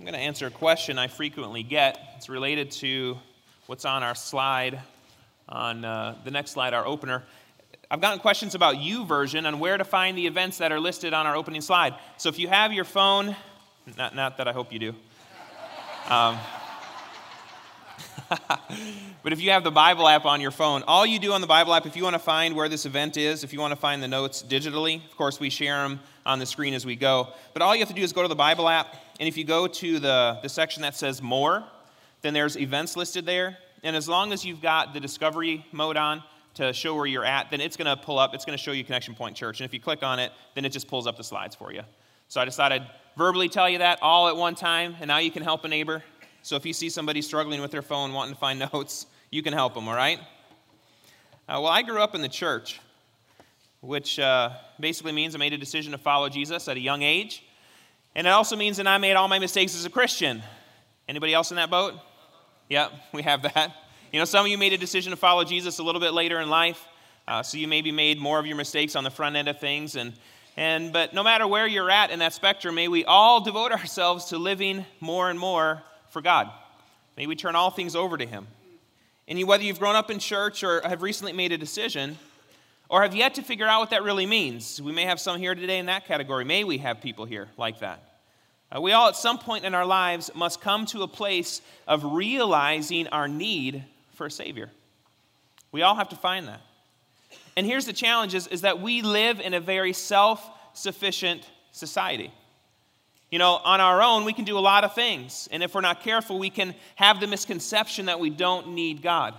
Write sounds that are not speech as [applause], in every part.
I'm going to answer a question I frequently get. It's related to what's on our slide, on uh, the next slide, our opener. I've gotten questions about YouVersion on where to find the events that are listed on our opening slide. So if you have your phone, not, not that I hope you do. Um, [laughs] but if you have the Bible app on your phone, all you do on the Bible app, if you want to find where this event is, if you want to find the notes digitally, of course, we share them on the screen as we go. But all you have to do is go to the Bible app, and if you go to the, the section that says More, then there's events listed there. And as long as you've got the discovery mode on to show where you're at, then it's going to pull up, it's going to show you Connection Point Church. And if you click on it, then it just pulls up the slides for you. So I decided verbally tell you that all at one time, and now you can help a neighbor. So if you see somebody struggling with their phone, wanting to find [laughs] notes, you can help them, all right? Uh, well, I grew up in the church, which uh, basically means I made a decision to follow Jesus at a young age. And it also means that I made all my mistakes as a Christian. Anybody else in that boat? Yep, we have that. You know, some of you made a decision to follow Jesus a little bit later in life. Uh, so you maybe made more of your mistakes on the front end of things and and but no matter where you're at in that spectrum may we all devote ourselves to living more and more for God. May we turn all things over to Him. And you whether you've grown up in church or have recently made a decision, or have yet to figure out what that really means, we may have some here today in that category. May we have people here like that. Uh, we all, at some point in our lives, must come to a place of realizing our need for a Savior. We all have to find that. And here's the challenge is, is that we live in a very self sufficient society. You know, on our own, we can do a lot of things. And if we're not careful, we can have the misconception that we don't need God.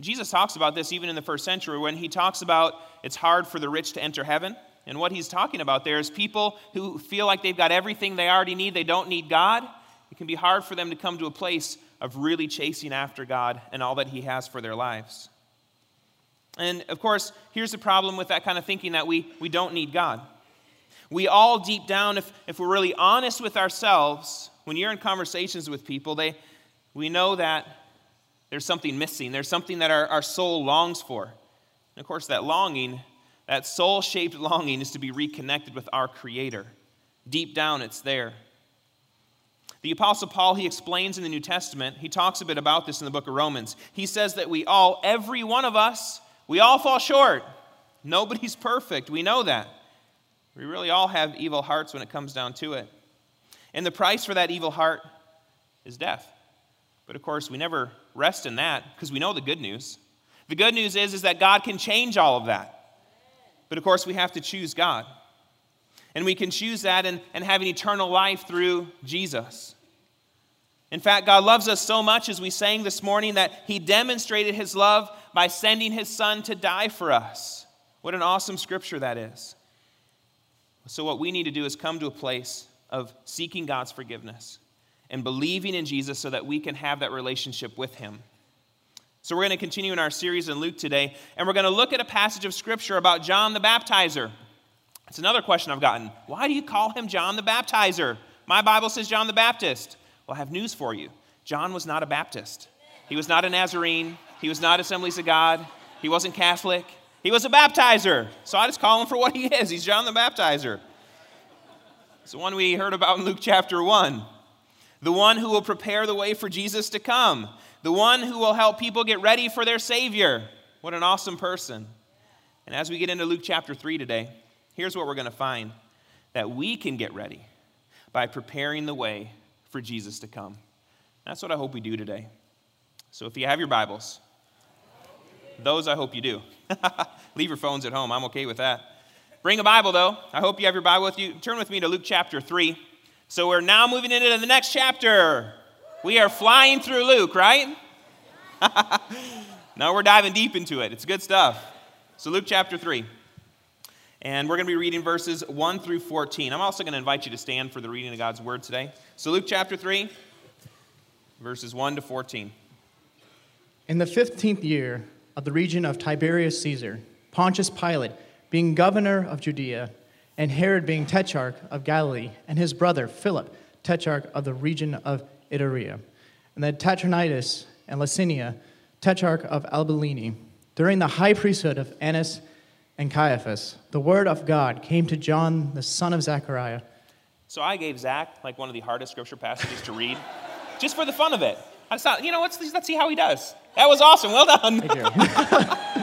Jesus talks about this even in the first century when he talks about it's hard for the rich to enter heaven. And what he's talking about there is people who feel like they've got everything they already need, they don't need God. It can be hard for them to come to a place of really chasing after God and all that he has for their lives. And of course, here's the problem with that kind of thinking that we, we don't need God. We all, deep down, if, if we're really honest with ourselves, when you're in conversations with people, they, we know that there's something missing. There's something that our, our soul longs for. And of course, that longing, that soul shaped [laughs] longing, is to be reconnected with our Creator. Deep down, it's there. The Apostle Paul, he explains in the New Testament, he talks a bit about this in the book of Romans. He says that we all, every one of us, we all fall short. Nobody's perfect. We know that. We really all have evil hearts when it comes down to it. And the price for that evil heart is death. But of course, we never rest in that because we know the good news. The good news is, is that God can change all of that. But of course, we have to choose God. And we can choose that and, and have an eternal life through Jesus. In fact, God loves us so much, as we sang this morning, that He demonstrated His love by sending His Son to die for us. What an awesome scripture that is. So, what we need to do is come to a place of seeking God's forgiveness and believing in Jesus so that we can have that relationship with Him. So, we're going to continue in our series in Luke today, and we're going to look at a passage of Scripture about John the Baptizer. It's another question I've gotten. Why do you call him John the Baptizer? My Bible says John the Baptist. Well, I have news for you John was not a Baptist, he was not a Nazarene, he was not Assemblies of God, he wasn't Catholic. He was a baptizer. So I just call him for what he is. He's John the Baptizer. It's the one we heard about in Luke chapter 1. The one who will prepare the way for Jesus to come. The one who will help people get ready for their Savior. What an awesome person. And as we get into Luke chapter 3 today, here's what we're going to find that we can get ready by preparing the way for Jesus to come. That's what I hope we do today. So if you have your Bibles, those I hope you do. [laughs] Leave your phones at home. I'm okay with that. Bring a Bible, though. I hope you have your Bible with you. Turn with me to Luke chapter 3. So we're now moving into the next chapter. We are flying through Luke, right? [laughs] now we're diving deep into it. It's good stuff. So, Luke chapter 3. And we're going to be reading verses 1 through 14. I'm also going to invite you to stand for the reading of God's word today. So, Luke chapter 3, verses 1 to 14. In the 15th year, of the region of Tiberius Caesar, Pontius Pilate being governor of Judea, and Herod being tetrarch of Galilee, and his brother Philip, tetrarch of the region of Iturea, and then Trachonitis and Lysania, tetrarch of Abilene. During the high priesthood of Annas and Caiaphas, the word of God came to John, the son of Zechariah So I gave Zach like one of the hardest scripture passages to read, [laughs] just for the fun of it. I just thought, you know, let's, let's see how he does. That was awesome. Well done. [laughs]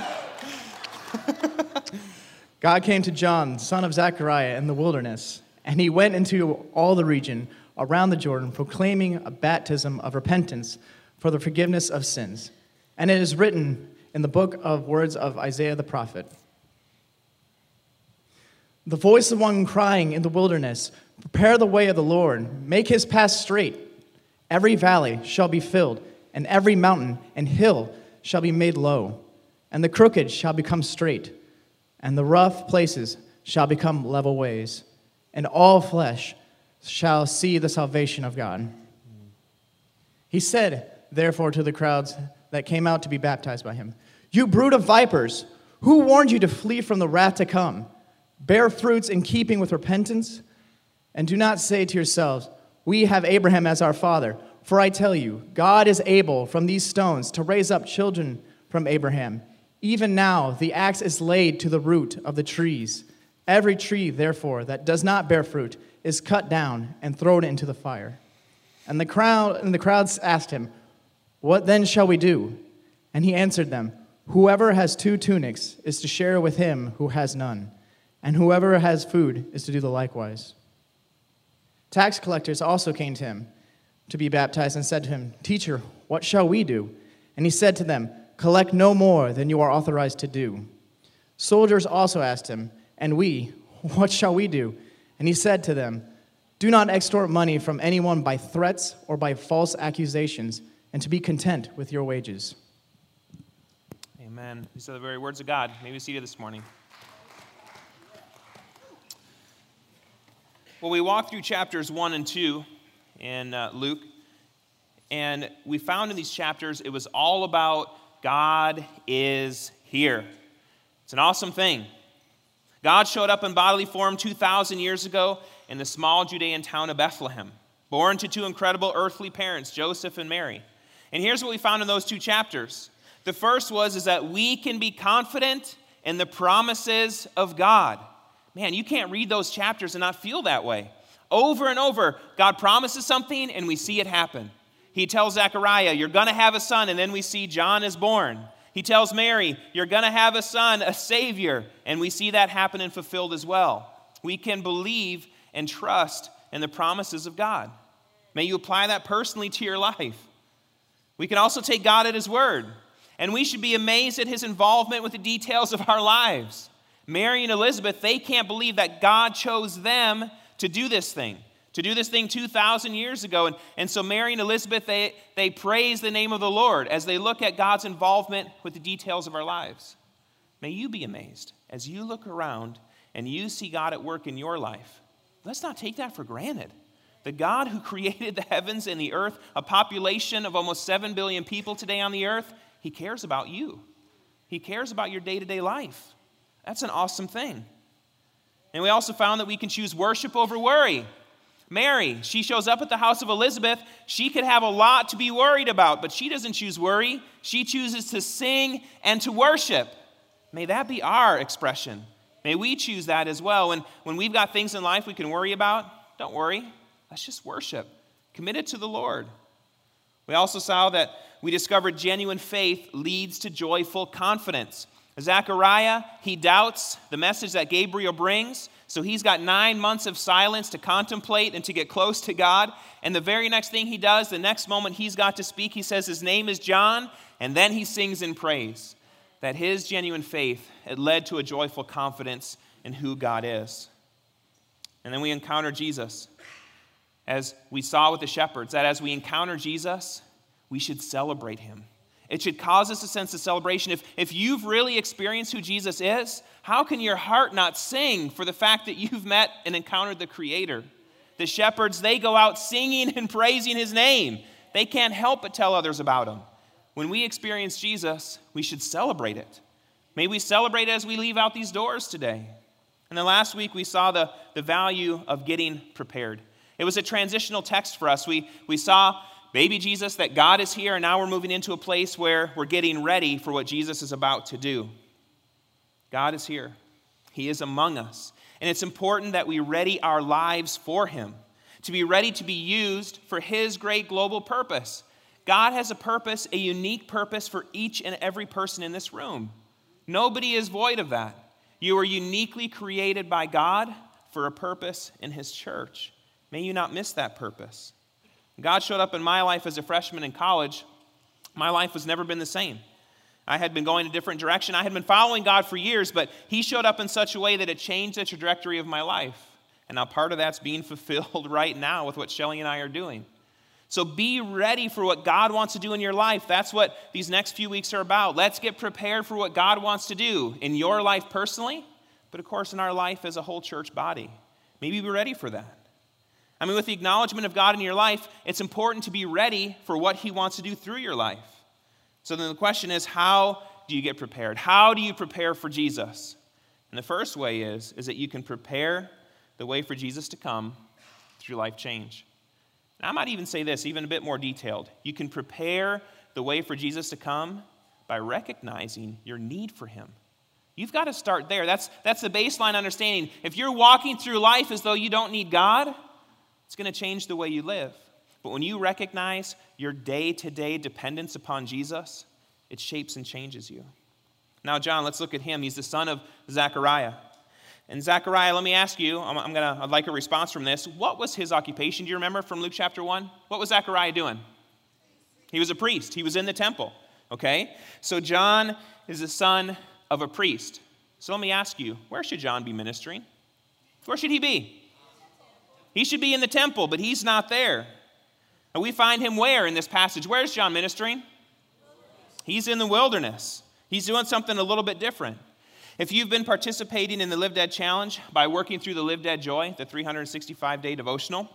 God came to John, son of Zechariah, in the wilderness, and he went into all the region around the Jordan, proclaiming a baptism of repentance for the forgiveness of sins. And it is written in the book of words of Isaiah the prophet The voice of one crying in the wilderness, Prepare the way of the Lord, make his path straight. Every valley shall be filled, and every mountain and hill shall be made low, and the crooked shall become straight, and the rough places shall become level ways, and all flesh shall see the salvation of God. He said, therefore, to the crowds that came out to be baptized by him, You brood of vipers, who warned you to flee from the wrath to come? Bear fruits in keeping with repentance, and do not say to yourselves, We have Abraham as our father. For I tell you, God is able from these stones to raise up children from Abraham. Even now, the axe is laid to the root of the trees. Every tree, therefore, that does not bear fruit is cut down and thrown into the fire. And the crowd and the crowds asked him, What then shall we do? And he answered them, Whoever has two tunics is to share with him who has none, and whoever has food is to do the likewise. Tax collectors also came to him to be baptized and said to him, Teacher, what shall we do? And he said to them, Collect no more than you are authorized to do. Soldiers also asked him, And we, [laughs] what shall we do? And he said to them, Do not extort money from anyone by threats or by false accusations, and to be content with your wages. Amen. These are the very words of God. May we see you this morning. Well, we walked through chapters 1 and 2 in uh, Luke, and we found in these chapters it was all about God is here. It's an awesome thing. God showed up in bodily form 2,000 years ago in the small Judean town of Bethlehem, born to two incredible earthly parents, Joseph and Mary. And here's what we found in those two chapters. The first was is that we can be confident in the promises of God. Man, you can't read those chapters and not feel that way. Over and over, God promises something and we see it happen. He tells Zechariah, You're going to have a son, and then we see John is born. He tells Mary, You're going to have a son, a Savior. And we see that happen and fulfilled as well. We can believe and trust in the promises of God. May you apply that personally to your life. We can also take God at His word, and we should be amazed at His involvement with the details of our lives. Mary and Elizabeth, they can't believe that God chose them to do this thing to do this thing 2,000 years ago. And, and so Mary and Elizabeth, they, they praise the name of the Lord as they look at God's involvement with the details of our lives. May you be amazed as you look around and you see God at work in your life. Let's not take that for granted. The God who [laughs] created the heavens and the earth, a population of almost 7 billion people today on the earth, he cares about you. He cares about your day to day life. That's an awesome thing. And we also found that we can choose worship over worry. Mary, she shows up at the house of Elizabeth. She could have a lot to be worried about, but she doesn't choose worry. She chooses to sing and to worship. May that be our expression. May we choose that as well. And when we've got things in life we can worry about, don't worry. Let's just worship. Committed to the Lord. We also saw that we discovered genuine faith leads to joyful confidence. Zechariah, he doubts the message that Gabriel brings. So he's got nine months of silence to contemplate and to get close to God. And the very next thing he does, the next moment he's got to speak, he says his name is John, and then he sings in praise. That his genuine faith had led to a joyful confidence in who God is. And then we encounter Jesus. As we saw with the shepherds, that as we encounter Jesus, we should celebrate him. It should cause us a sense of celebration. If, if you've really experienced who Jesus is, how can your heart not sing for the fact that you've met and encountered the Creator? The shepherds, they go out singing and praising His name. They can't help but tell others about Him. When we experience Jesus, we should celebrate it. May we celebrate as we leave out these doors today. And then last week, we saw the, the value of getting prepared. It was a transitional text for us. We, we saw baby Jesus, that God is here, and now we're moving into a place where we're getting ready for what Jesus is about to do. God is here, He is among us. And it's important that we ready our lives for Him, to be ready to be used for His great global purpose. God has a purpose, a unique purpose for each and every person in this room. Nobody is void of that. You are uniquely created by God for a purpose in His church. May you not miss that purpose. God showed up in my life as a freshman in college. My life has never been the same. I had been going a different direction. I had been following God for years, but He showed up in such a way that it changed the trajectory of my life. And now part of that's being [laughs] fulfilled right now with what Shelly and I are doing. So be ready for what God wants to do in your life. That's what these next few weeks are about. Let's get prepared for what God wants to do in your life personally, but of course in our life as a whole church body. Maybe be ready for that. I mean, with the acknowledgement of God in your life, it's important to be ready for what He wants to do through your life. So then the question is how do you get prepared? How do you prepare for Jesus? And the first way is, is that you can prepare the way for Jesus to come through life change. Now, I might even say this, even a bit more detailed. You can prepare the way for Jesus to come by recognizing your need for Him. You've got to start there. That's, that's the baseline understanding. If you're walking through life as though you don't need God, it's going to change the way you live. But when you recognize your day to day dependence upon Jesus, it shapes and changes you. Now, John, let's look at him. He's the son of Zechariah. And Zechariah, let me ask you, I'm, gonna, I'd like a response from this. What was his occupation? Do you remember from Luke chapter 1? What was Zechariah doing? He was a priest, he was in the temple. Okay? So, John is the son of a priest. So, let me ask you, where should John be ministering? Where should he be? He should be in the temple, but he's not there. And we find him where in this passage? Where's John ministering? He's in the wilderness. He's doing something a little bit different. If you've been participating in the Live Dead Challenge by working through the Live Dead Joy, the 365 day devotional,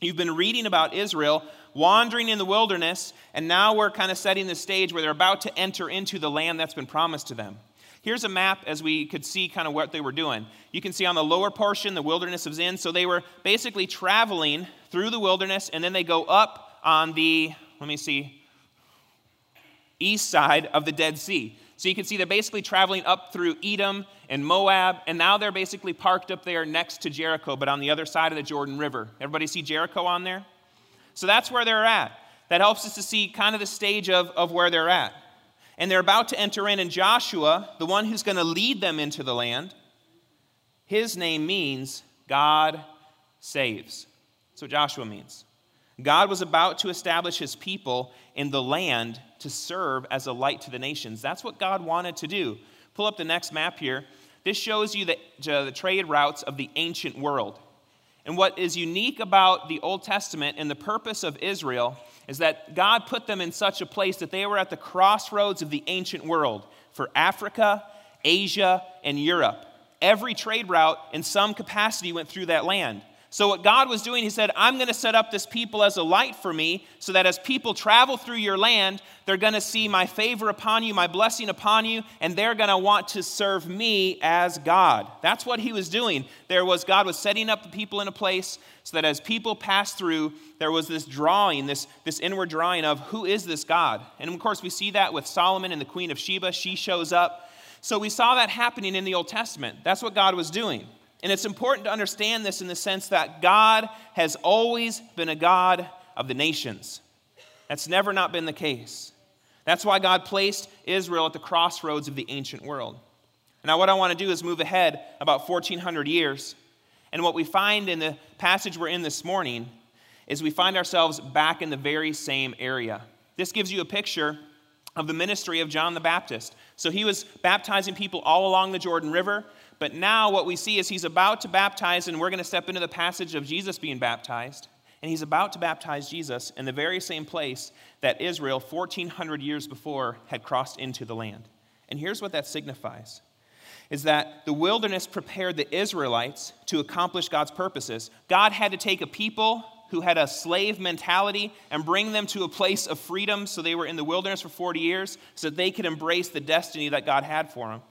you've been reading about Israel wandering in the wilderness, and now we're kind of setting the stage where they're about to enter into the land that's been promised to them. Here's a map as we could see kind of what they were doing. You can see on the lower portion the wilderness of Zin. So they were basically traveling through the wilderness and then they go up on the, let me see, east side of the Dead Sea. So you can see they're basically traveling up through Edom and Moab, and now they're basically parked up there next to Jericho, but on the other side of the Jordan River. Everybody see Jericho on there? So that's where they're at. That helps us to see kind of the stage of, of where they're at and they're about to enter in. And Joshua, the one who's going to lead them into the land, his name means God saves. That's what Joshua means. God was about to establish his people in the land to serve as a light to the nations. That's what God wanted to do. Pull up the next map here. This shows you the, the trade routes of the ancient world. And what is unique about the Old Testament and the purpose of Israel is that God put them in such a place that they were at the crossroads of the ancient world for Africa, Asia, and Europe. Every trade route in some capacity went through that land. So, what God was doing, He said, I'm going to set up this people as a light for me, so that as people travel through your land, they're going to see my favor upon you, my blessing upon you, and they're going to want to serve me as God. That's what He was doing. There was God was setting up the people in a place so that as people passed through, there was this drawing, this, this inward drawing of who is this God? And of course, we see that with Solomon and the Queen of Sheba. She shows up. So we saw that happening in the Old Testament. That's what God was doing. And it's important to understand this in the sense that God has always been a God of the nations. That's never not been the case. That's why God placed Israel at the crossroads of the ancient world. Now, what I want to do is move ahead about 1,400 years. And what we find in the passage we're in this morning is we find ourselves back in the very same area. This gives you a picture of the ministry of John the Baptist. So he was baptizing people all along the Jordan River. But now what we see is he's about to baptize, and we're going to step into the passage of Jesus being baptized. And he's about to baptize Jesus in the very same place that Israel, 1,400 years before, had crossed into the land. And here's what that signifies is that the wilderness prepared the Israelites to accomplish God's purposes. God had to take a people who had a slave mentality and bring them to a place of freedom so they were in the wilderness for 40 years so that they could embrace the destiny that God had for them.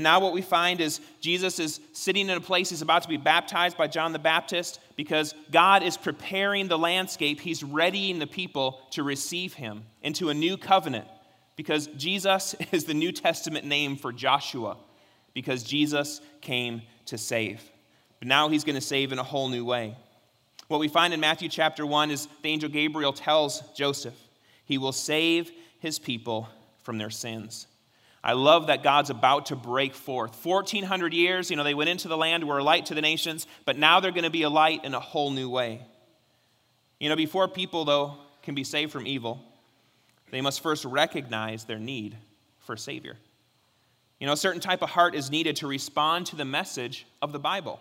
And now what we find is Jesus is sitting in a place, he's about to be baptized by John the Baptist because God is preparing the landscape. He's readying the people to receive him into a new covenant because Jesus [laughs] is the New Testament name for Joshua because Jesus came to save. but now he's going to save in a whole new way. What we find in Matthew chapter 1 is the angel Gabriel tells Joseph he will save his people from their sins. I love that God's about to break forth. 1400 years, you know, they went into the land, were a light to the nations, but now they're going to be a light in a whole new way. You know, before people, though, can be saved from evil, they must first recognize their need for a Savior. You know, a certain type of heart is needed to respond to the message of the Bible.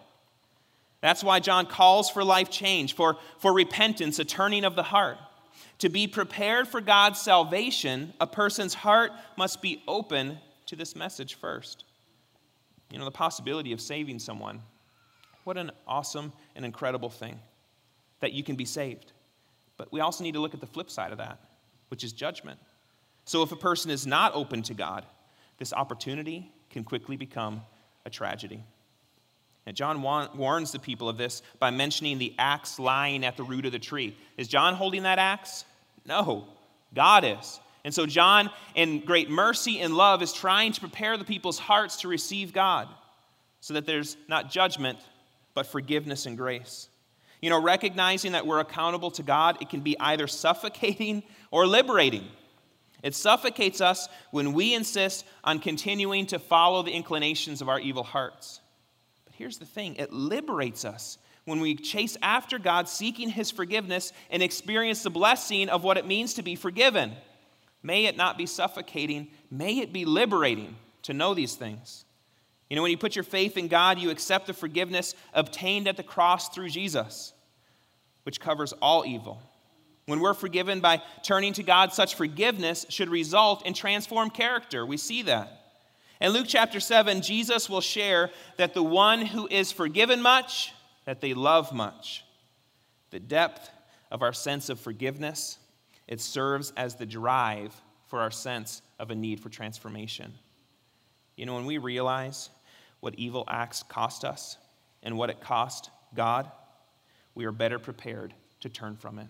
That's why John calls for life change, for, for repentance, a turning of the heart. To be prepared for God's salvation, a person's heart must be open to this message first. You know, the possibility of saving someone. What an awesome and incredible thing that you can be saved. But we also need to look at the flip side of that, which is judgment. So if a person is not open to God, this opportunity can quickly become a tragedy. And John warns the people of this by mentioning the axe lying at the root of the tree. Is John holding that axe? No, God is. And so, John, in great mercy and love, is trying to prepare the people's hearts to receive God so that there's not judgment, but forgiveness and grace. You know, recognizing that we're accountable to God, it can be either suffocating or liberating. It suffocates us when we insist on continuing to follow the inclinations of our evil hearts. Here's the thing it liberates us when we chase after God, seeking His forgiveness, and experience the blessing of what it means to be forgiven. May it not be suffocating, may it be liberating to know these things. You know, when you put your faith in God, you accept the forgiveness obtained at the cross through Jesus, which covers all evil. When we're forgiven by turning to God, such forgiveness should result in transformed character. We see that. In Luke chapter 7, Jesus will share that the one who is forgiven much, that they love much. The depth of our sense of forgiveness, it serves as the drive for our sense of a need for transformation. You know, when we realize what evil acts cost us and what it cost God, we are better prepared to turn from it.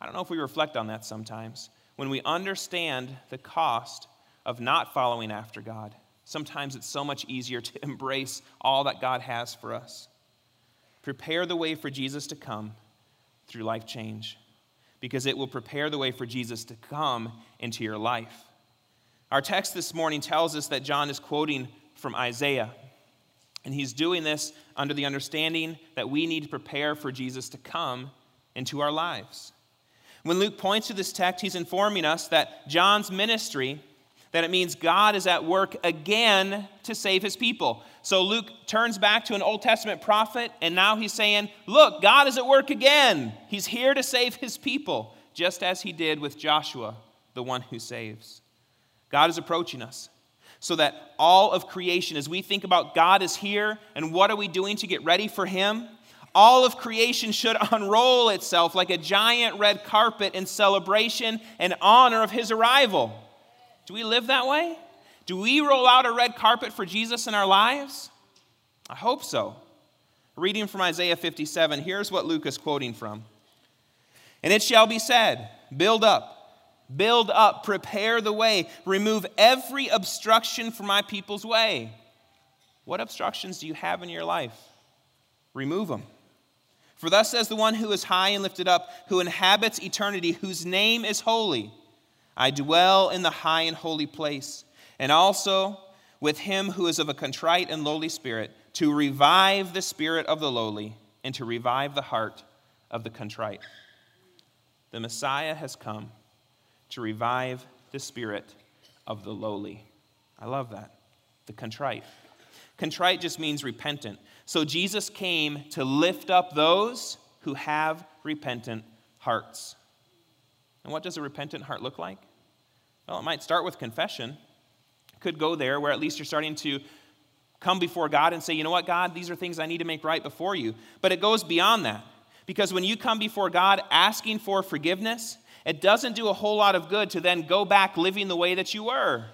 I don't know if we reflect on that sometimes. When we understand the cost of not following after God, sometimes it's so much easier to [laughs] embrace all that God has for us. Prepare the way for Jesus to come through life change because it will prepare the way for Jesus to come into your life. Our text this morning tells us that John is quoting from Isaiah. And he's doing this under the understanding that we need to prepare for Jesus to come into our lives. When Luke points to this text, he's informing us that John's ministry, that it means God is at work again to save his people. So Luke turns back to an Old Testament prophet, and now he's saying, Look, God is at work again. He's here to save his people, just as he did with Joshua, the one who saves. God is approaching us so that all of creation, as we think about God is here and what are we doing to get ready for Him, all of creation should [laughs] unroll itself like a giant red carpet in celebration and honor of His arrival. Do we live that way? Do we roll out a red carpet for Jesus in our lives? I hope so. Reading from Isaiah 57, here's what Luke is quoting from. And it shall be said, Build up Build up, prepare the way, remove every obstruction from my people's way. What obstructions do you have in your life? Remove them. For thus says the one who is high and lifted up, who inhabits eternity, whose name is holy. I dwell in the high and holy place, and also with him who is of a contrite and lowly spirit, to revive the spirit of the lowly and to revive the heart of the contrite. The Messiah has come to revive the spirit of the lowly. I love that. The contrite. Contrite just means repentant. So Jesus came to lift up those who have repentant hearts. And what does a repentant heart look like? Well, it might start with confession. Could go there where at least you're starting to come before God and say, you know what, God, these are things I need to make right before you. But it goes beyond that. Because when you come before God asking for forgiveness, it doesn't do a whole lot of good to then go back living the way that you were.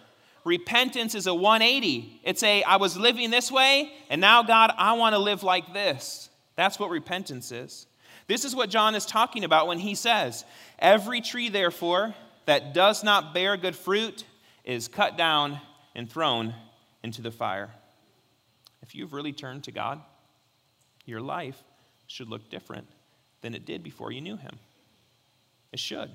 Repentance is a 180. It's a, I was living this way, and now, God, I want to live like this. That's what repentance is. This is what John is talking about when he says, Every tree, therefore, that does not bear good fruit is cut down and thrown into the fire. If you've really turned to God, your life should look different than it did before you knew him. It should.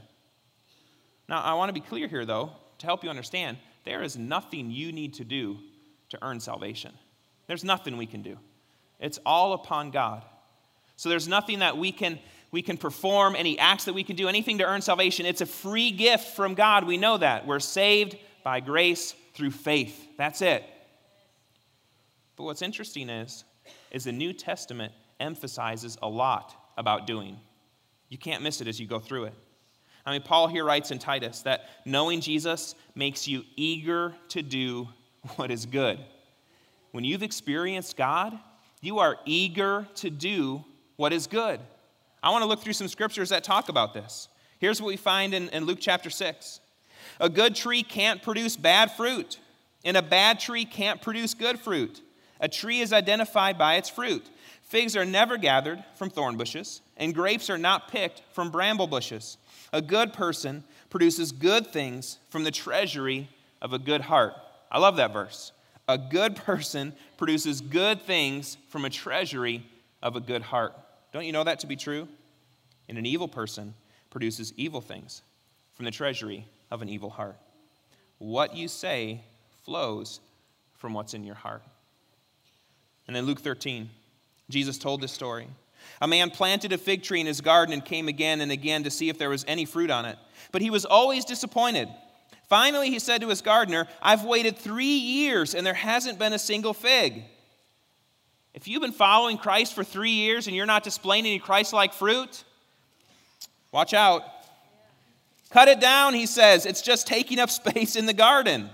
Now, I want to be clear here, though, to help you understand there is nothing you need to do to earn salvation. There's nothing we can do. It's all upon God. So there's nothing that we can we can perform, any acts that we can do, anything to earn salvation. It's a free gift from God. We know that. We're saved by grace through faith. That's it. But what's interesting is is the New Testament emphasizes a lot about doing. You can't miss it as you go through it. I mean, Paul here writes in Titus that knowing Jesus makes you eager to do what is good. When you've experienced God, you are eager to do what is good. I want to look through some scriptures that talk about this. Here's what we find in, in Luke chapter 6 A good tree can't produce bad fruit, and a bad tree can't produce good fruit. A tree is identified by its fruit. Figs are never gathered from thorn bushes, and grapes are not picked from bramble bushes. A good person produces good things from the treasury of a good heart. I love that verse. A good person produces good things from a treasury of a good heart. Don't you know that to be true? And an evil person produces evil things from the treasury of an evil heart. What you say flows from what's in your heart. And then Luke 13, Jesus told this story. A man planted a fig tree in his garden and came again and again to see if there was any fruit on it. But he was always disappointed. Finally, he said to his gardener, I've waited three years and there hasn't been a single fig. If you've been following Christ for three years and you're not displaying any Christ like fruit, watch out. Cut it down, he says. It's just taking up [laughs] space in the garden.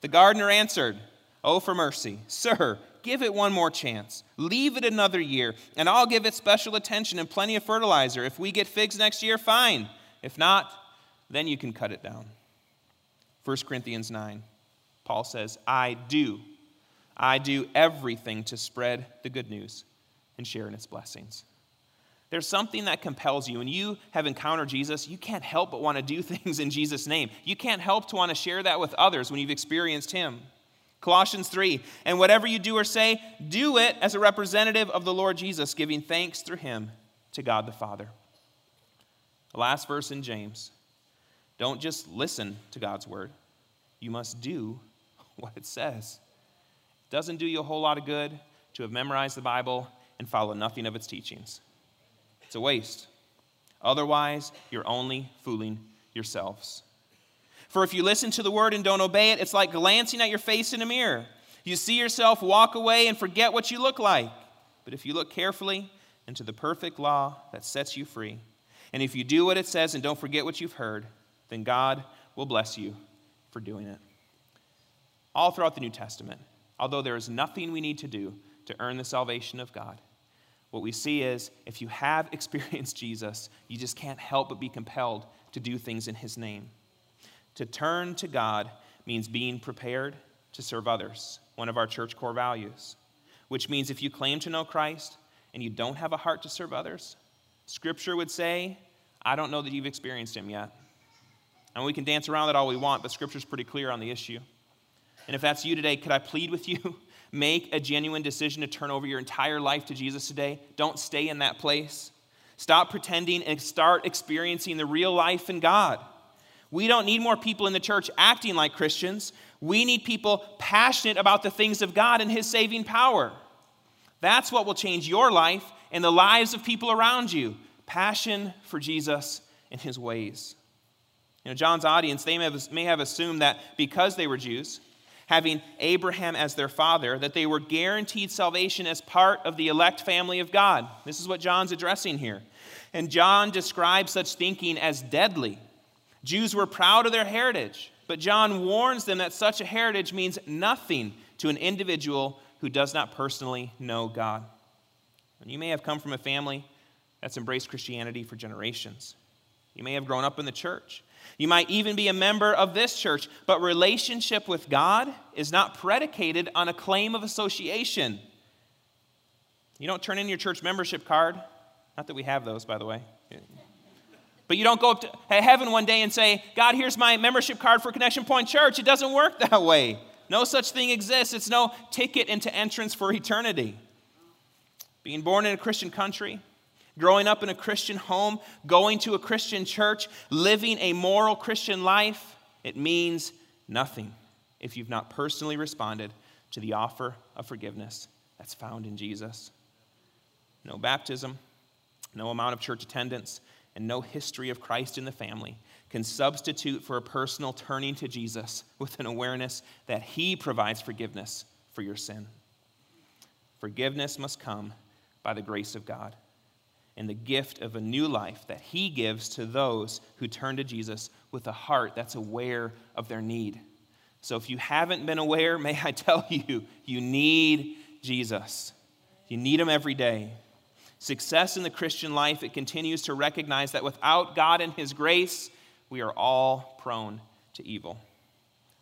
The gardener answered, Oh, for mercy. Sir, give it one more chance. Leave it another year, and I'll give it special attention and plenty of fertilizer. If we get figs next year, fine. If not, then you can cut it down. 1 Corinthians 9, Paul says, I do. I do everything to spread the good news and share in its blessings. There's something that compels you. When you have encountered Jesus, you can't help but want to do [laughs] things in Jesus' name. You can't help to want to share that with others when you've experienced Him. Colossians 3 And whatever you do or say, do it as a representative of the Lord Jesus, giving thanks through him to God the Father. The last verse in James don't just listen to God's word, you must do [laughs] what it says. Doesn't do you a whole lot of good to have memorized the Bible and follow nothing of its teachings. It's a waste. Otherwise, you're only fooling yourselves. For if you listen to the word and don't obey it, it's like glancing at your face in a mirror. You see yourself walk away and forget what you look like. But if you look carefully into the perfect law that sets you free, and if you do what it says and don't forget what you've heard, then God will bless you for doing it. All throughout the New Testament, although there is nothing we need to do to earn the salvation of God, what we see is if you have [laughs] experienced Jesus, you just can't help but be compelled to do things in his name. To turn to God means being prepared to serve others, one of our church core values, which means if you claim to know Christ and you don't have a heart to serve others, Scripture would say, I don't know that you've experienced Him yet. And we can dance around that all we want, but Scripture's pretty clear on the issue. And if that's you today, could I plead with you? [laughs] Make a genuine decision to turn over your entire life to Jesus today. Don't stay in that place. Stop pretending and start experiencing the real life in God. We don't need more people in the church acting like Christians. We need people passionate about the things of God and His saving power. That's what will change your life and the lives of people around you. Passion for Jesus and His ways. You know, John's audience, they may have, may have assumed that because they were Jews, having Abraham as their father, that they were guaranteed salvation as part of the elect family of God. This is what John's addressing here. And John describes such thinking as deadly. Jews were proud of their heritage, but John warns them that such a heritage means nothing to an individual who does not personally know God. And you may have come from a family that's embraced Christianity for generations. You may have grown up in the church. You might even be a member of this church, but relationship with God is not predicated on a claim of association. You don't turn in your church membership card. Not that we have those, by the way. But you don't go up to heaven one day and say, God, here's my membership card for Connection Point Church. It doesn't work that way. No such thing exists. It's no ticket into entrance for eternity. being born in a Christian country, growing up in a Christian home, going to a Christian church, living a moral Christian life, it means nothing if you've not personally responded to the offer of forgiveness that's found in Jesus. No baptism, no amount of church attendance, and no history of Christ in the family can substitute for a personal turning to Jesus with an awareness that He provides forgiveness for your sin. Forgiveness must come by the grace of God and the gift of a new life that He gives to those who turn to Jesus with a heart that's aware of their need. So if you haven't been aware, [laughs] may I tell you, you need Jesus. You need Him every day. Success in the Christian life, it continues to recognize that without God and His grace, we are all prone to evil.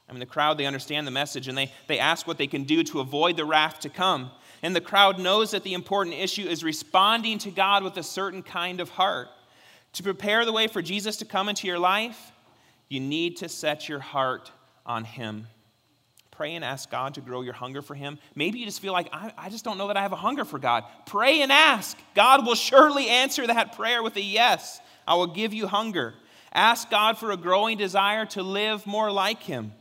I mean, the crowd, they understand the message and they, they ask what they can do to avoid the wrath to come. And the crowd knows that the important issue is responding to God with a certain kind of heart. To prepare the way for Jesus to come into your life, you need to set your heart on Him. Pray and ask God to grow your hunger for Him. Maybe you just feel like, I, I just don't know that I have a hunger for God. Pray and ask. God will surely answer that prayer with a yes. I will give you hunger. Ask God for a growing desire to live more like Him.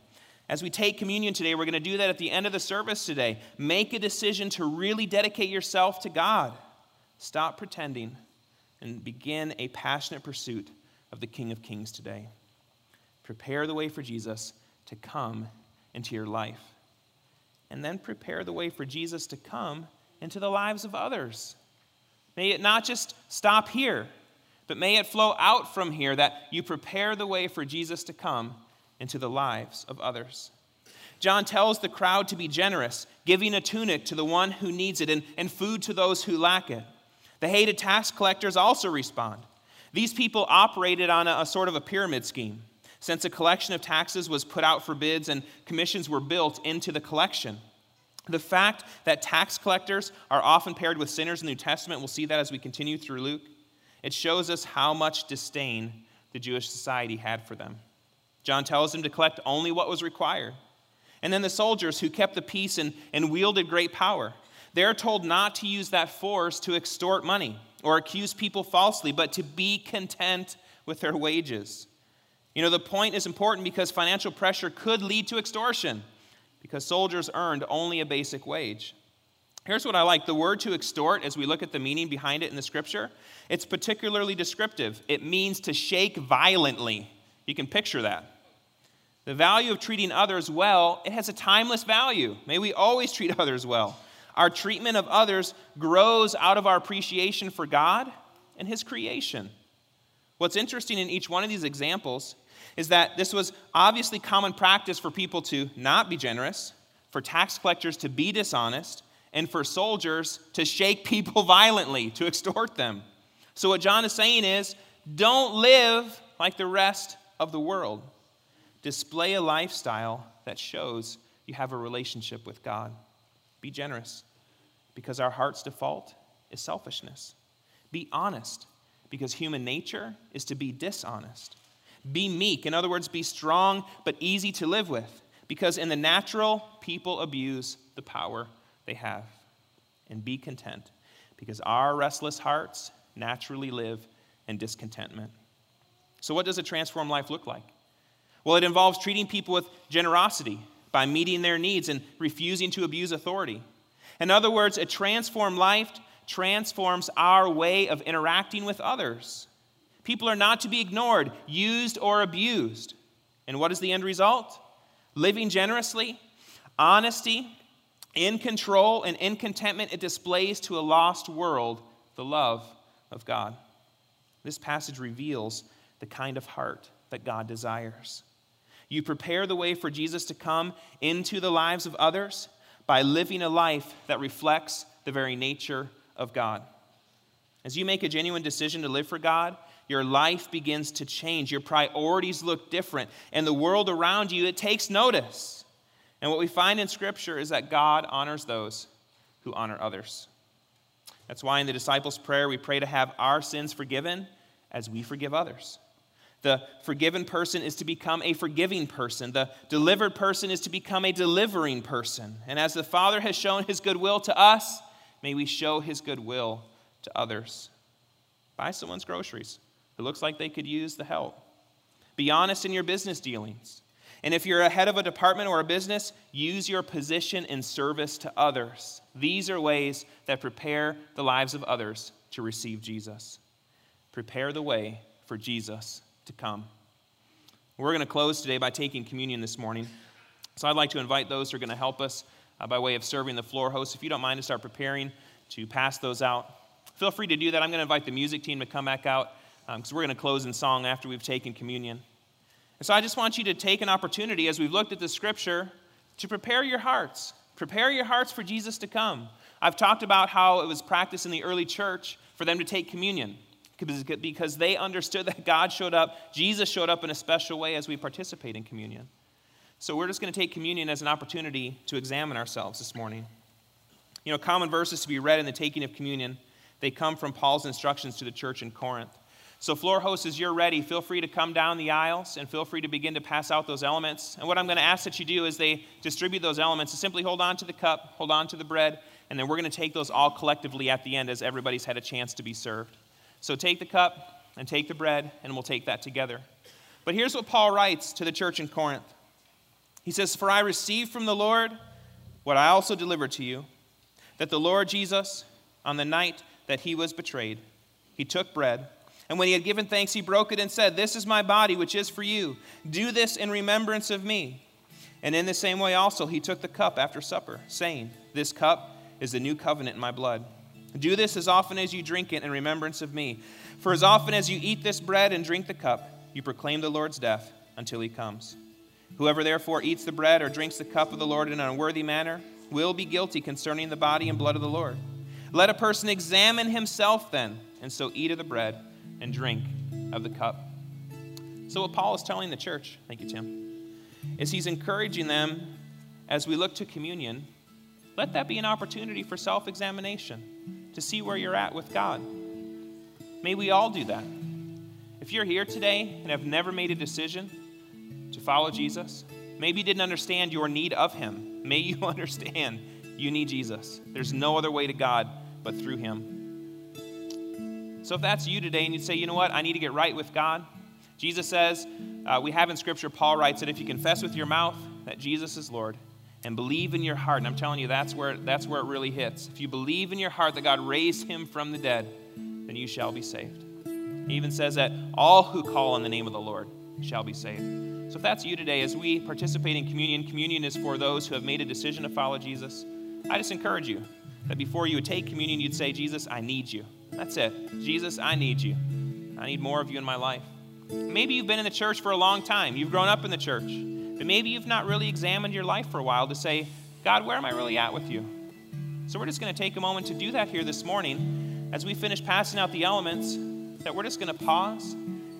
As we take communion today, we're going to do that at the end of the service today. Make a decision to really dedicate yourself to God. Stop pretending and begin a passionate pursuit of the King of Kings today. Prepare the way for Jesus to come into your life. And then prepare the way for Jesus to come into the lives of others. May it not just stop here, but may it flow out from here that you prepare the way for Jesus to come into the lives of others. John tells the crowd to be generous, giving a tunic to the one who needs it and, and food to those who lack it. The hated tax collectors also respond. These people operated on a, a sort of a pyramid scheme. Since a collection of taxes was put out for bids and commissions were built into the collection. The fact that tax collectors are often paired with sinners in the New Testament, we'll see that as we continue through Luke, it shows us how much disdain the Jewish society had for them. John tells them to collect only what was required. And then the soldiers who kept the peace and, and wielded great power, they're told not to use that force to extort money or accuse people falsely, but to be content with their wages. You know, the point is important because financial pressure could lead to extortion because soldiers earned only a basic wage. Here's what I like the word to extort, as we look at the meaning behind it in the scripture, it's particularly descriptive. It means to shake violently. You can picture that. The value of treating others well, it has a timeless value. May we always treat [laughs] others well. Our treatment of others grows out of our appreciation for God and His creation. What's interesting in each one of these examples is that this was obviously common practice for people to not be generous, for tax collectors to be dishonest, and for soldiers to shake [laughs] people violently, to extort them. So, what John is saying is don't live like the rest of the world display a lifestyle that shows you have a relationship with God. Be generous because our heart's default is selfishness. Be honest because human nature is to be dishonest. Be meek, in other words, be strong but easy to live with because in the natural, people abuse the power they have. And be content because our restless hearts naturally live in discontentment. So, what does a transformed life look like? Well, it involves treating people with generosity by meeting their needs and refusing to abuse authority. In other words, a transformed life transforms our way of interacting with others. People are not to be ignored, used, or abused. And what is the end result? Living generously, honesty, in control, and in contentment, it displays to a lost world the love of God. This passage reveals the kind of heart that God desires. You prepare the way for Jesus to come into the lives of others by living a life that reflects the very nature of God. As you make a genuine decision to live for God, your life begins to change. Your priorities look different, and the world around you, it takes notice. And what we find in Scripture is that God honors those who honor others. That's why in the disciples' prayer, we pray to have our sins forgiven as we forgive others. The forgiven person is to become a forgiving person. The delivered person is to become a delivering person. And as the Father has shown his goodwill to us, May we show his goodwill to others. Buy someone's groceries It looks like they could use the help. Be honest in your business dealings. And if you're a head of a department or a business, use your position in service to others. These are ways that prepare the lives of others to receive Jesus. Prepare the way for Jesus to come. We're going to close today by taking communion this morning. So I'd like to invite those who are going to help us uh, by way of serving the floor host. If you don't mind to start preparing to pass those out, feel free to do that. I'm going to invite the music team to come back out because um, we're going to close in song after we've taken communion. And so I just want you to take an opportunity as we've looked at the scripture to prepare your hearts. Prepare your hearts for Jesus to come. I've talked about how it was practiced in the early church for them to take communion because they understood that God showed up, Jesus showed up in a special way as we participate in communion. So we're just going to take communion as an opportunity to examine ourselves this morning. You know, common verses to be read in the taking of communion, they come from Paul's instructions to the church in Corinth. So, floor hosts, as you're ready, feel free to come down the aisles and feel free to begin to pass out those elements. And what I'm going to ask that you do is they distribute those elements is simply hold on to the cup, hold on to the bread, and then we're going to take those all collectively at the end as everybody's had a chance to be served. So, take the cup and take the bread, and we'll take that together. But here's what Paul writes to the church in Corinth He says, For I received from the Lord what I also delivered to you, that the Lord Jesus, on the night that he was betrayed, he took bread. And when he had given thanks, he broke it and said, This is my body, which is for you. Do this in remembrance of me. And in the same way also, he took the cup after supper, saying, This cup is the new covenant in my blood. Do this as often as you drink it in remembrance of me. For as often as you eat this bread and drink the cup, you proclaim the Lord's death until he comes. Whoever therefore eats the bread or drinks the cup of the Lord in an unworthy manner will be guilty concerning the body and blood of the Lord. Let a person examine himself then, and so eat of the bread and drink of the cup. So, what Paul is telling the church, thank you, Tim, is he's encouraging them as we look to communion, let that be an opportunity for self examination to see where you're at with God. May we all do that. If you're here today and have never made a decision to follow Jesus, maybe you didn't understand your need of Him, may you [laughs] understand you need Jesus. There's no other way to God but through Him. So if that's you today and you say, you know what, I need to get right with God, Jesus says, uh, we have in Scripture, Paul writes that if you confess with your mouth that Jesus is Lord and believe in your heart, and I'm telling you, that's where, that's where it really hits. If you believe in your heart that God raised him from the dead, then you shall be saved. He even says that all who call on the name of the Lord shall be saved. So if that's you today, as we participate in communion, communion is for those who have made a decision to follow Jesus. I just encourage you that before you would take communion, you'd say, Jesus, I need you. That's it. Jesus, I need you. I need more of you in my life. Maybe you've been in the church for a long time. You've grown up in the church. But maybe you've not really examined your life for a while to say, God, where am I really at with you? So we're just going to take a moment to do that here this morning as we finish passing out the elements, that we're just going to pause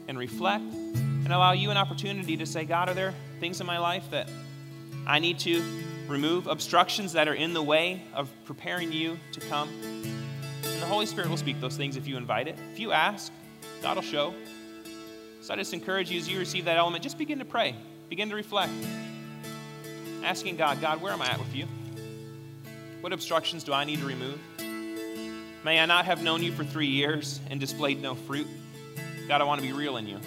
and reflect and allow you an opportunity to say, God, are there things in my life that I need to remove, obstructions that are in the way of preparing you to come? And the Holy Spirit will speak those things if you invite it. If you ask, God will show. So I just encourage you as you receive that element, just begin to pray, begin to reflect. Asking God, God, where am I at with you? What obstructions do I need to remove? May I not have known you for three years and displayed no fruit. God, I want to be real in you.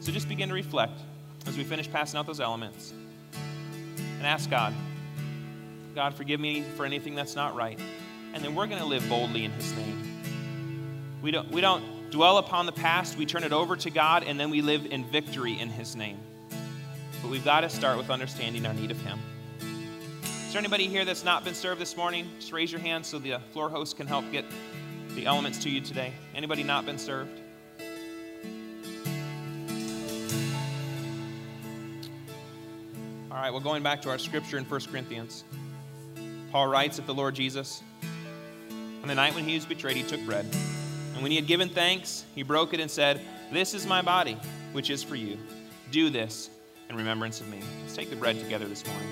So just begin to reflect as we finish passing out those elements and ask God, God, forgive me for anything that's not right and then we're going to live boldly in His name. We don't, we don't dwell upon the past, we turn it over to God, and then we live in victory in His name. But we've got to start with understanding our need of Him. Is there anybody here that's not been served this morning? Just raise your hand so the uh, floor host can help get the elements to you today. Anybody not been served? All right, well, going back to our scripture in 1 Corinthians, Paul writes that the Lord Jesus, on the night when he was betrayed, he took bread. And when he had given thanks, he broke it and said, This is my body, which is for you. Do this in remembrance of me. Let's take the bread together this morning.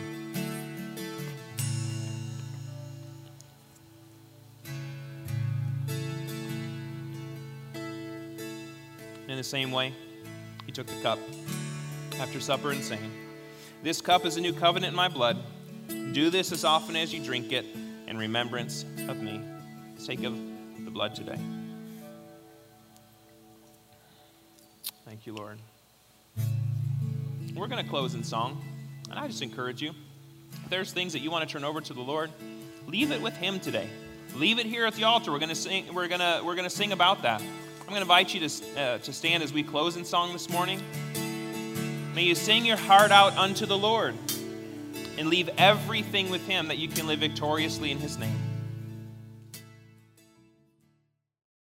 In the same way, he took the cup after supper and saying, This cup is a new covenant in my blood. Do this as often as you drink it in remembrance of me. Sake of the blood today. Thank you, Lord. We're going to close in song, and I just encourage you. If there's things that you want to turn over to the Lord, leave it with Him today. Leave it here at the altar. We're going to sing. We're going to we're going to sing about that. I'm going to invite you to uh, to stand as we close in song this morning. May you sing your heart out unto the Lord and leave everything with Him that you can live victoriously in His name.